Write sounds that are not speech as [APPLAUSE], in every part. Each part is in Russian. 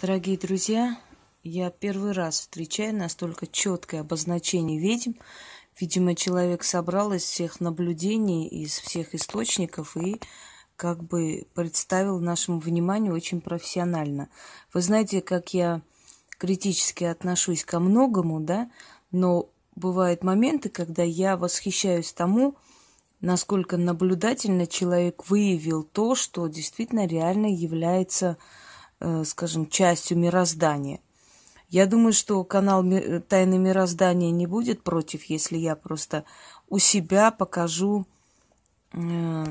Дорогие друзья, я первый раз встречаю настолько четкое обозначение ведьм. Видимо, человек собрал из всех наблюдений, из всех источников и как бы представил нашему вниманию очень профессионально. Вы знаете, как я критически отношусь ко многому, да, но бывают моменты, когда я восхищаюсь тому, насколько наблюдательно человек выявил то, что действительно реально является, скажем, частью мироздания. Я думаю, что канал Тайны мироздания не будет против, если я просто у себя покажу э,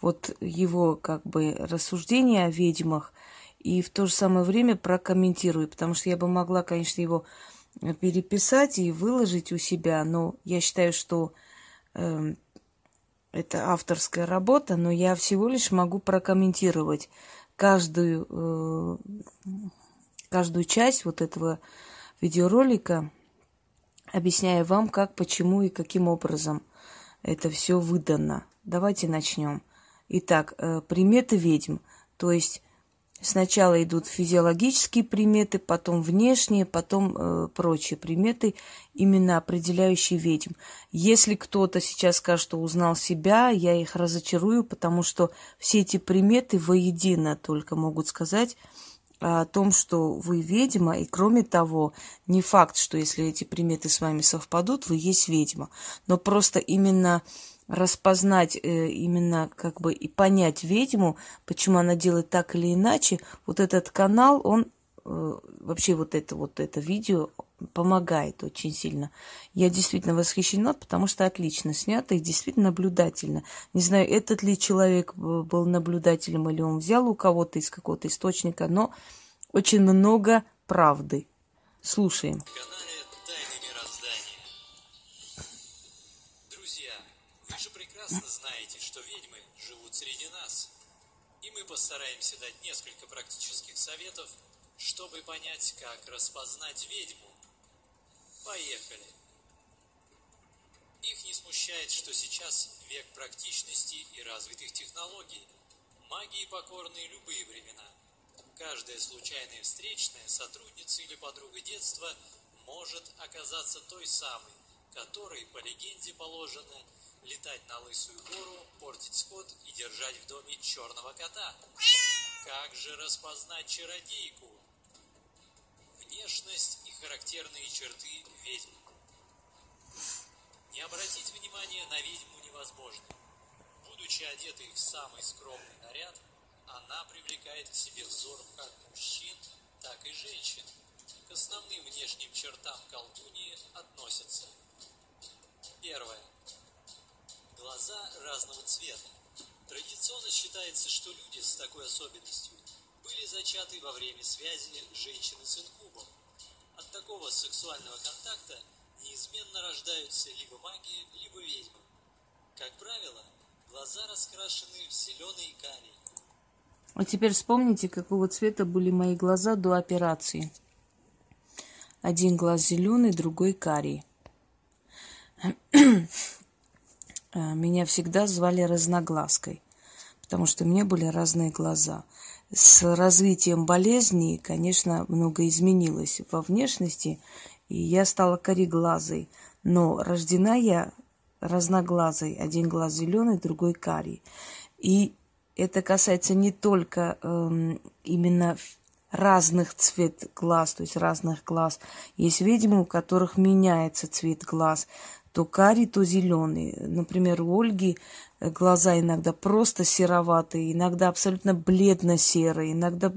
вот его как бы рассуждения о ведьмах и в то же самое время прокомментирую, потому что я бы могла, конечно, его переписать и выложить у себя, но я считаю, что э, это авторская работа, но я всего лишь могу прокомментировать каждую, э, каждую часть вот этого видеоролика, объясняя вам, как, почему и каким образом это все выдано. Давайте начнем. Итак, э, приметы ведьм, то есть Сначала идут физиологические приметы, потом внешние, потом э, прочие приметы, именно определяющие ведьм. Если кто-то сейчас скажет, что узнал себя, я их разочарую, потому что все эти приметы воедино только могут сказать о том, что вы ведьма, и кроме того, не факт, что если эти приметы с вами совпадут, вы есть ведьма, но просто именно распознать э, именно как бы и понять ведьму, почему она делает так или иначе, вот этот канал, он э, вообще вот это вот это видео помогает очень сильно. Я действительно восхищена, потому что отлично снято и действительно наблюдательно. Не знаю, этот ли человек был наблюдателем или он взял у кого-то из какого-то источника, но очень много правды. Слушаем. прекрасно постараемся дать несколько практических советов, чтобы понять, как распознать ведьму. Поехали! Их не смущает, что сейчас век практичности и развитых технологий. Магии покорны любые времена. Каждая случайная встречная, сотрудница или подруга детства может оказаться той самой, которой, по легенде, положено летать на лысую гору, портить скот и держать в доме черного кота. Как же распознать чародейку? Внешность и характерные черты ведьм. Не обратить внимания на ведьму невозможно. Будучи одетой в самый скромный наряд, она привлекает к себе взор как мужчин, так и женщин. К основным внешним чертам колдуньи относятся. Первое глаза разного цвета. Традиционно считается, что люди с такой особенностью были зачаты во время связи женщины с инкубом. От такого сексуального контакта неизменно рождаются либо маги, либо ведьмы. Как правило, глаза раскрашены в зеленый карий. А теперь вспомните, какого цвета были мои глаза до операции. Один глаз зеленый, другой карий. Э, меня всегда звали разноглазкой, потому что у меня были разные глаза. С развитием болезни, конечно, много изменилось во внешности, и я стала кореглазой. Но рождена я разноглазой. Один глаз зеленый, другой карий. И это касается не только эм, именно разных цвет глаз, то есть разных глаз. Есть ведьмы, у которых меняется цвет глаз то карий, то зеленый. Например, у Ольги э, глаза иногда просто сероватые, иногда абсолютно бледно-серые, иногда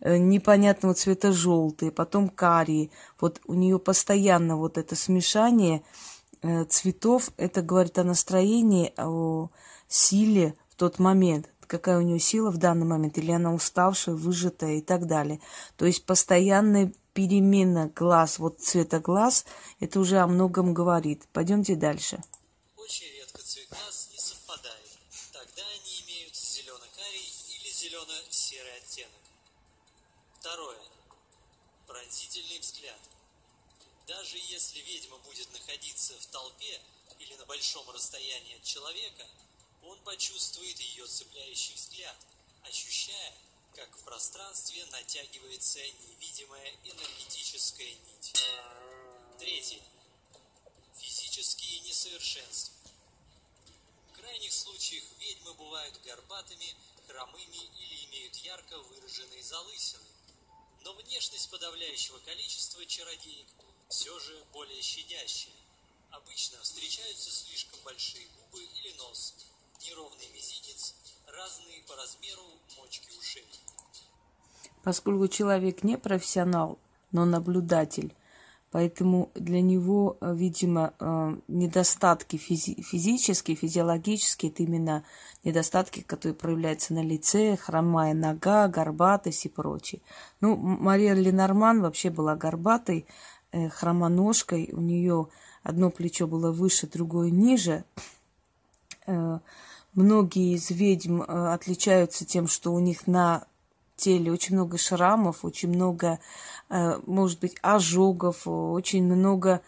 э, непонятного цвета желтые, потом карие. Вот у нее постоянно вот это смешание э, цветов, это говорит о настроении, о силе в тот момент какая у нее сила в данный момент, или она уставшая, выжатая и так далее. То есть постоянная перемена глаз, вот цвета глаз, это уже о многом говорит. Пойдемте дальше. Очень редко цвет глаз не совпадает. Тогда они имеют зелено-карий или зелено-серый оттенок. Второе. Пронзительный взгляд. Даже если ведьма будет находиться в толпе или на большом расстоянии от человека, Он почувствует ее цепляющий взгляд, ощущая, как в пространстве натягивается невидимая энергетическая нить. Третье. Физические несовершенства. В крайних случаях ведьмы бывают горбатыми, хромыми или имеют ярко выраженные залысины. Но внешность подавляющего количества чародеек все же более щадящая. Обычно встречаются слишком большие губы или нос, неровный мизинец, разные по размеру мочки ушей. Поскольку человек не профессионал, но наблюдатель, поэтому для него, э, видимо, э, недостатки физи- физические, физиологические, это именно недостатки, которые проявляются на лице, хромая нога, горбатость и прочее. Ну, Мария Ленорман вообще была горбатой, э, хромоножкой, у нее одно плечо было выше, другое ниже. Э, многие из ведьм э, отличаются тем, что у них на теле очень много шрамов, очень много, э, может быть, ожогов, очень много,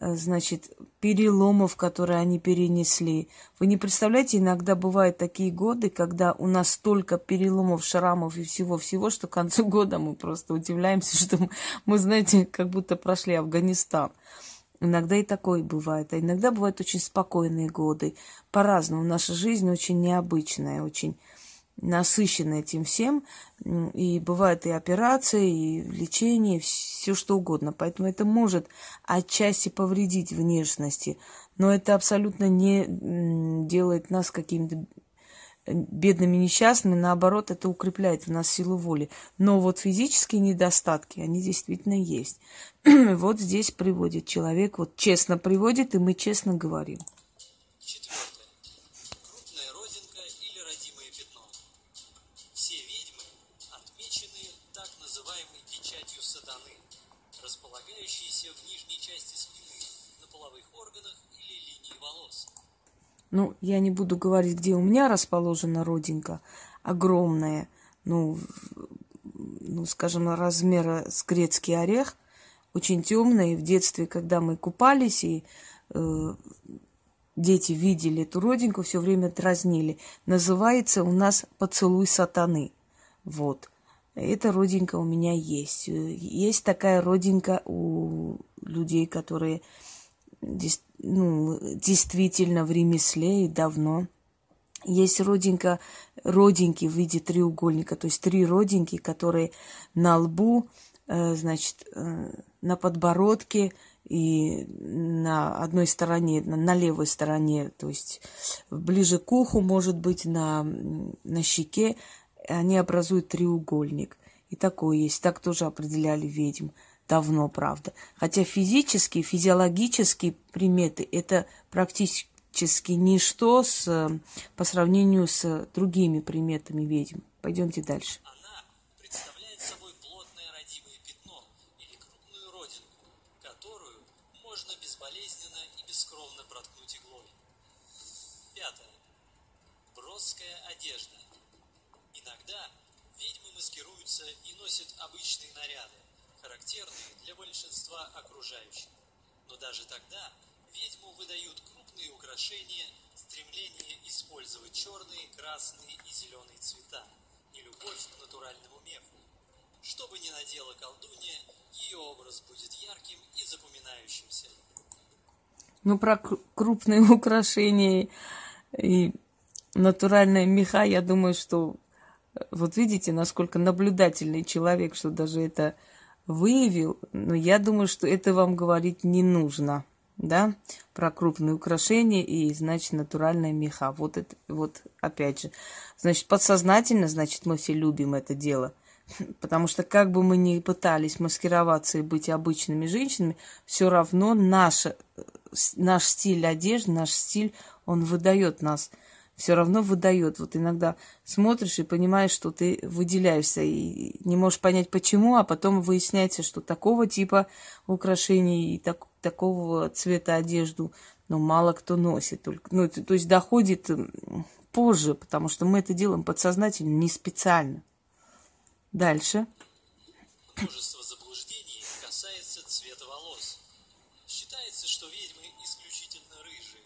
значит, переломов, которые они перенесли. Вы не представляете, иногда бывают такие годы, когда у нас столько переломов, шрамов и всего-всего, что к концу года мы просто удивляемся, [LAUGHS] что мы знаете, как будто прошли Афганистан. Иногда и такое бывает. А иногда бывают очень спокойные годы. По-разному. Наша жизнь очень необычная, очень насыщена этим всем. И бывают и операции, и лечение, все что угодно. Поэтому это может отчасти повредить внешности. Но это абсолютно не делает нас какими-то бедными несчастными, наоборот, это укрепляет в нас силу воли. Но вот физические недостатки, они действительно есть. [CLEARS THROAT] вот здесь приводит человек, вот честно приводит, и мы честно говорим. Четвертое. В нижней части спины, на половых органах или линии волос. Ну, я не буду говорить, где у меня расположена родинка. Огромная, ну, ну, скажем, размера с грецкий орех. Очень темная. В детстве, когда мы купались, и э, дети видели эту родинку, все время дразнили. Называется у нас «Поцелуй сатаны». Вот. Эта родинка у меня есть. Есть такая родинка у людей, которые ну, действительно в ремесле и давно. Есть родинка, родинки в виде треугольника, то есть три родинки, которые на лбу, э, значит, э, на подбородке и на одной стороне, на, на левой стороне, то есть ближе к уху, может быть, на, на щеке, они образуют треугольник. И такое есть. Так тоже определяли ведьм давно, правда. Хотя физические, физиологические приметы – это практически ничто с, по сравнению с другими приметами ведьм. Пойдемте дальше. Пятое. Броская одежда. Иногда ведьмы маскируются и носят обычные наряды, характерные для большинства окружающих. Но даже тогда ведьму выдают крупные украшения, стремление использовать черные, красные и зеленые цвета, и любовь к натуральному меху. Что бы ни надела колдунья, ее образ будет ярким и запоминающимся. Ну, про крупные [LAUGHS] украшения и натуральные меха, я думаю, что вот видите, насколько наблюдательный человек, что даже это выявил, но я думаю, что это вам говорить не нужно, да, про крупные украшения и, значит, натуральная меха. Вот это, вот опять же, значит, подсознательно, значит, мы все любим это дело. [LAUGHS] Потому что как бы мы ни пытались маскироваться и быть обычными женщинами, все равно наш, наш стиль одежды, наш стиль, он выдает нас – все равно выдает. Вот иногда смотришь и понимаешь, что ты выделяешься, и не можешь понять почему, а потом выясняется, что такого типа украшений и так, такого цвета одежду, ну, мало кто носит. Только, ну, то, есть доходит позже, потому что мы это делаем подсознательно, не специально. Дальше. Множество заблуждений касается цвета волос. Считается, что ведьмы исключительно рыжие.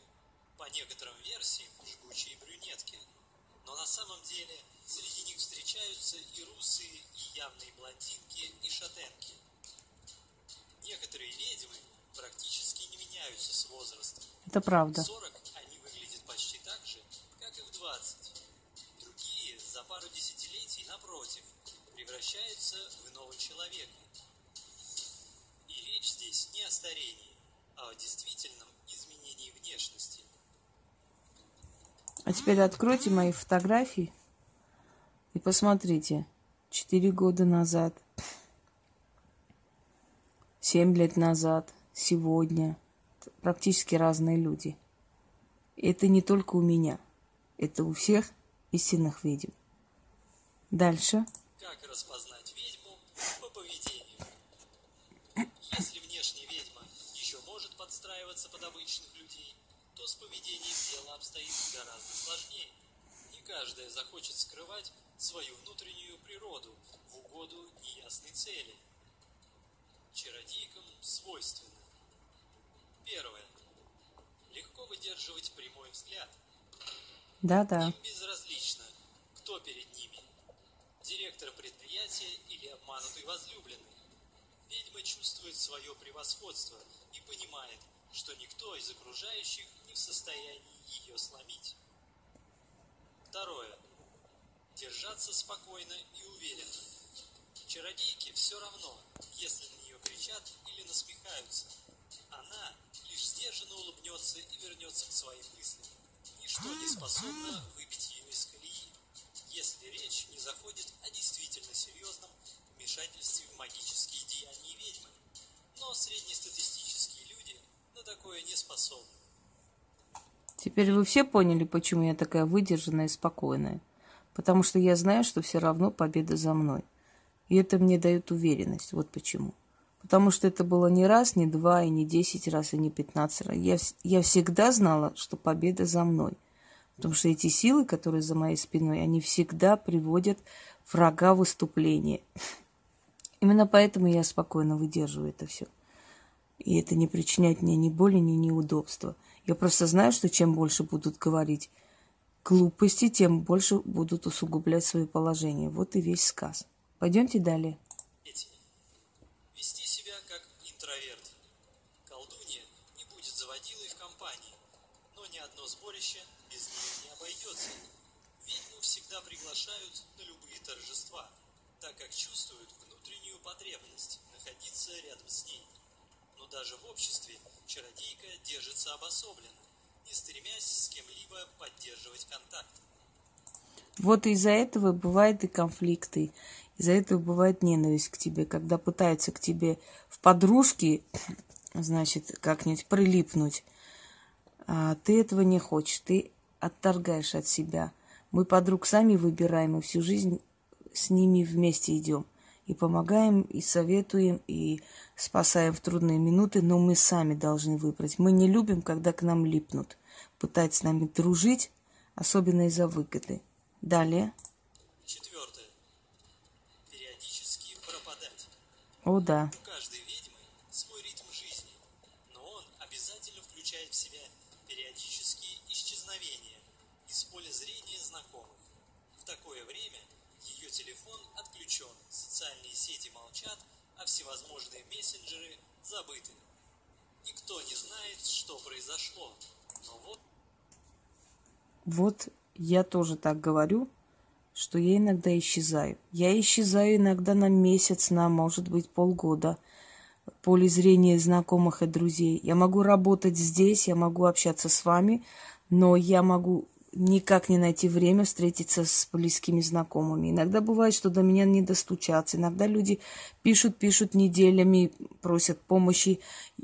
По некоторым версиям, жгучие брюнетки. самом деле среди них встречаются и русые, и явные блондинки, и шатенки. Некоторые ведьмы практически не меняются с возрастом. Это правда. В 40 они выглядят почти так же, как и в 20. Другие за пару десятилетий, напротив, превращаются в иного человека. И речь здесь не о старении, а о действительном изменении внешности. А теперь откройте мои фотографии и посмотрите. Четыре года назад, семь лет назад, сегодня. Практически разные люди. Это не только у меня. Это у всех истинных ведьм. Дальше. Как распознать ведьму по поведению? Если внешняя ведьма еще может подстраиваться под обычных людей, то с поведением дело обстоит гораздо сложнее. Каждая захочет скрывать свою внутреннюю природу в угоду неясной цели. Чародейкам свойственно. Первое. Легко выдерживать прямой взгляд. Да-да. Им безразлично, кто перед ними. Директор предприятия или обманутый возлюбленный. Ведьма чувствует свое превосходство и понимает, что никто из окружающих не в состоянии ее сломить. Второе. Держаться спокойно и уверенно. Чародейке все равно, если на нее кричат или насмехаются. Она лишь сдержанно улыбнется и вернется к своим мыслям. Ничто не способно выбить ее из колеи, если речь не заходит о действительно серьезном вмешательстве в магические деяния ведьмы. Но среднестатистические люди на такое не способны. Теперь вы все поняли, почему я такая выдержанная и спокойная. Потому что я знаю, что все равно победа за мной. И это мне дает уверенность. Вот почему. Потому что это было не раз, не два, и не десять раз, и не пятнадцать раз. Я, я всегда знала, что победа за мной. Потому что эти силы, которые за моей спиной, они всегда приводят врага в выступление. [LAUGHS] Именно поэтому я спокойно выдерживаю это все. И это не причиняет мне ни боли, ни неудобства. Я просто знаю, что чем больше будут говорить глупости, тем больше будут усугублять свое положение. Вот и весь сказ. Пойдемте далее. Вести себя как интроверт. Колдунья не будет заводилой в компании, но ни одно сборище без нее не обойдется. Ведьму всегда приглашают на любые торжества, так как чувствуют внутреннюю потребность находиться рядом с ней. Но даже в обществе чародейка держится обособленно, не стремясь с кем-либо поддерживать контакт. Вот из-за этого бывают и конфликты, из-за этого бывает ненависть к тебе, когда пытаются к тебе в подружки, [CLEARS THROAT] значит, как-нибудь прилипнуть. А ты этого не хочешь, ты отторгаешь от себя. Мы подруг сами выбираем, и всю жизнь с ними вместе идем. И помогаем, и советуем, и спасаем в трудные минуты, но мы сами должны выбрать. Мы не любим, когда к нам липнут, пытаются с нами дружить, особенно из-за выгоды. Далее. Четвертое. Периодически пропадать. О, да. У каждой ведьмы свой ритм жизни, но он обязательно включает в себя периодические исчезновения из поля зрения знакомых. В такое время ее телефон отключен, социальные сети молчат, а всевозможные мессенджеры забыты. Никто не знает, что произошло, но вот Вот я тоже так говорю, что я иногда исчезаю. Я исчезаю иногда на месяц, на, может быть, полгода. Поле зрения знакомых и друзей. Я могу работать здесь, я могу общаться с вами, но я могу никак не найти время встретиться с близкими знакомыми. Иногда бывает, что до меня не достучаться. Иногда люди пишут, пишут неделями, просят помощи.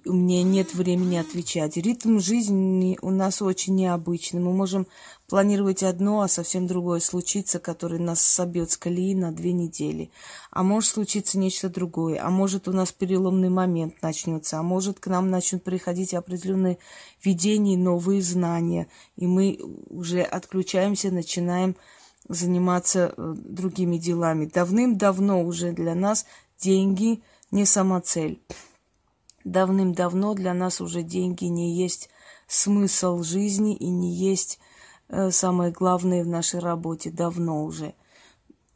У меня нет времени отвечать. Ритм жизни у нас очень необычный. Мы можем планировать одно, а совсем другое случится, которое нас собьет с колеи на две недели. А может случиться нечто другое. А может у нас переломный момент начнется. А может к нам начнут приходить определенные видения, новые знания. И мы уже отключаемся, начинаем заниматься э, другими делами. Давным-давно уже для нас деньги не самоцель. Давным-давно для нас уже деньги не есть смысл жизни и не есть э, самое главное в нашей работе, давно уже.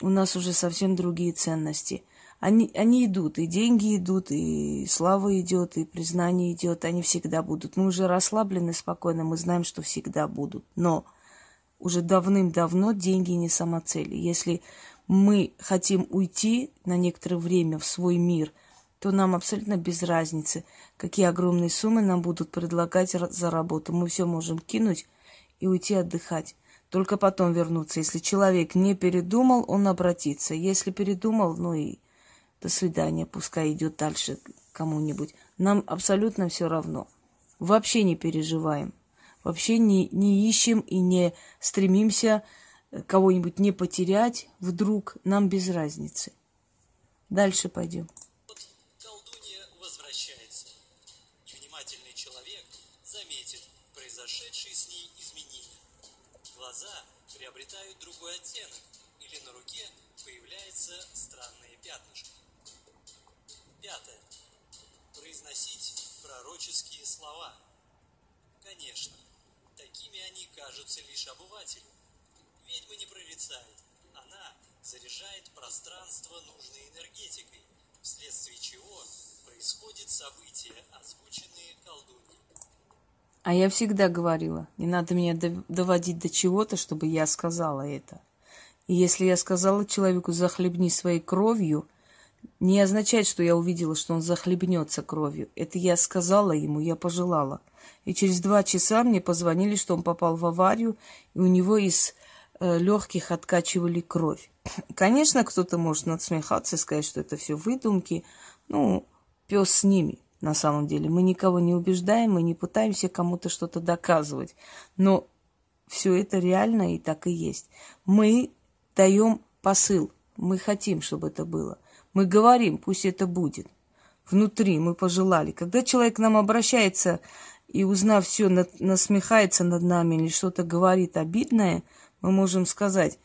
У нас уже совсем другие ценности. Они, они идут, и деньги идут, и слава идет, и признание идет, они всегда будут. Мы уже расслаблены, спокойно, мы знаем, что всегда будут. Но уже давным-давно деньги не самоцель. Если мы хотим уйти на некоторое время в свой мир, то нам абсолютно без разницы, какие огромные суммы нам будут предлагать за работу. Мы все можем кинуть и уйти отдыхать. Только потом вернуться. Если человек не передумал, он обратится. Если передумал, ну и до свидания, пускай идет дальше кому-нибудь. Нам абсолютно все равно. Вообще не переживаем. Вообще не, не ищем и не стремимся кого-нибудь не потерять вдруг. Нам без разницы. Дальше пойдем. Другой оттенок, или на руке появляется странное пятнышко. Пятое. Произносить пророческие слова. Конечно, такими они кажутся лишь обывателю. Ведьма не прорицает. Она заряжает пространство нужной энергетикой, вследствие чего происходят события, озвученные колдуньей. А я всегда говорила, не надо меня доводить до чего-то, чтобы я сказала это. И если я сказала человеку захлебни своей кровью, не означает, что я увидела, что он захлебнется кровью. Это я сказала ему, я пожелала. И через два часа мне позвонили, что он попал в аварию, и у него из э, легких откачивали кровь. [CLEARS THROAT] Конечно, кто-то может надсмехаться и сказать, что это все выдумки. Ну, пес с ними на самом деле. Мы никого не убеждаем, мы не пытаемся кому-то что-то доказывать. Но все это реально и так и есть. Мы даем посыл, мы хотим, чтобы это было. Мы говорим, пусть это будет. Внутри мы пожелали. Когда человек к нам обращается и, узнав все, насмехается над нами или что-то говорит обидное, мы можем сказать,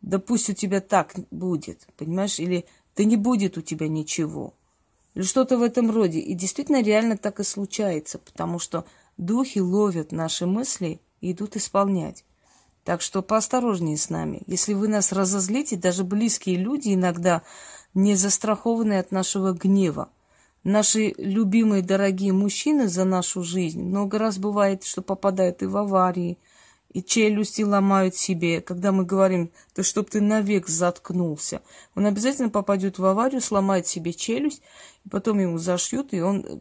да пусть у тебя так будет, понимаешь, или да не будет у тебя ничего. Или что-то в этом роде. И действительно реально так и случается, потому что духи ловят наши мысли и идут исполнять. Так что поосторожнее с нами. Если вы нас разозлите, даже близкие люди иногда не застрахованы от нашего гнева. Наши любимые дорогие мужчины за нашу жизнь много раз бывает, что попадают и в аварии, и челюсти ломают себе, когда мы говорим, да чтоб ты навек заткнулся. Он обязательно попадет в аварию, сломает себе челюсть, и потом ему зашьют, и он э,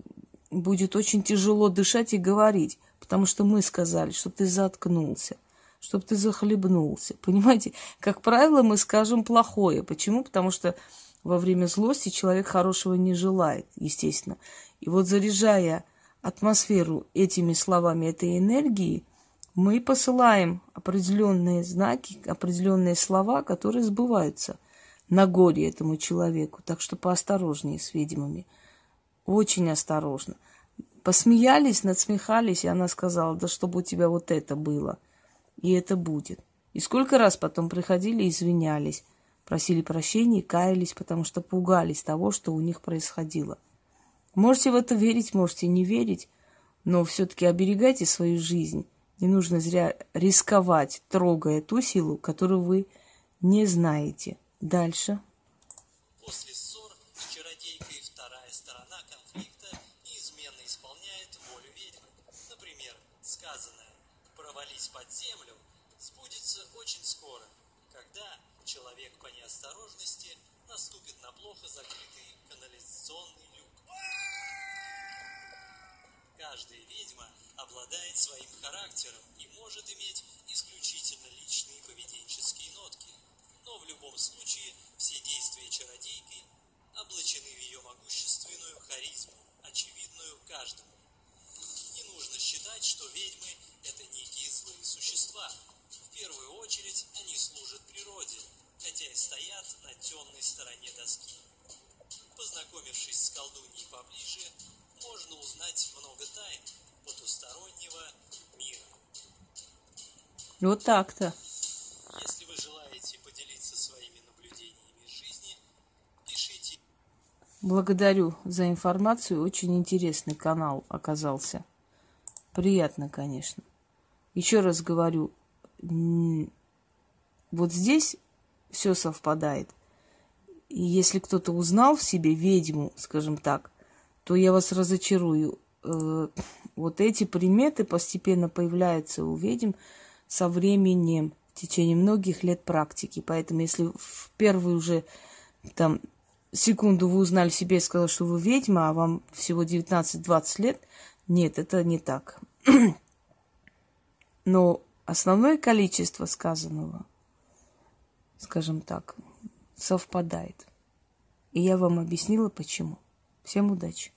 будет очень тяжело дышать и говорить, потому что мы сказали, чтоб ты заткнулся, чтоб ты захлебнулся. Понимаете, как правило, мы скажем плохое. Почему? Потому что во время злости человек хорошего не желает, естественно. И вот заряжая атмосферу этими словами, этой энергии, мы посылаем определенные знаки, определенные слова, которые сбываются на горе этому человеку. Так что поосторожнее с ведьмами. Очень осторожно. Посмеялись, надсмехались, и она сказала, да чтобы у тебя вот это было. И это будет. И сколько раз потом приходили извинялись, просили прощения и каялись, потому что пугались того, что у них происходило. Можете в это верить, можете не верить, но все-таки оберегайте свою жизнь не нужно зря рисковать, трогая ту силу, которую вы не знаете. Дальше. После ссор с чародейкой вторая сторона конфликта неизменно исполняет волю ведьмы. Например, сказанное «провались под землю» сбудется очень скоро, когда человек по неосторожности наступит на плохо закрытый канализационный люк. Каждая ведьма обладает своим характером и может иметь исключительно личные поведенческие нотки. Но в любом случае все действия чародейки облачены в ее могущественную Вот так-то. Если вы желаете поделиться своими наблюдениями из жизни, пишите. Благодарю за информацию. Очень интересный канал оказался. Приятно, конечно. Еще раз говорю, вот здесь все совпадает. И если кто-то узнал в себе ведьму, скажем так, то я вас разочарую. Э, вот эти приметы постепенно появляются у ведьм со временем, в течение многих лет практики. Поэтому если в первую уже там секунду вы узнали себе и сказали, что вы ведьма, а вам всего 19-20 лет, нет, это не так. [CLEARS THROAT] Но основное количество сказанного, скажем так, совпадает. И я вам объяснила, почему. Всем удачи!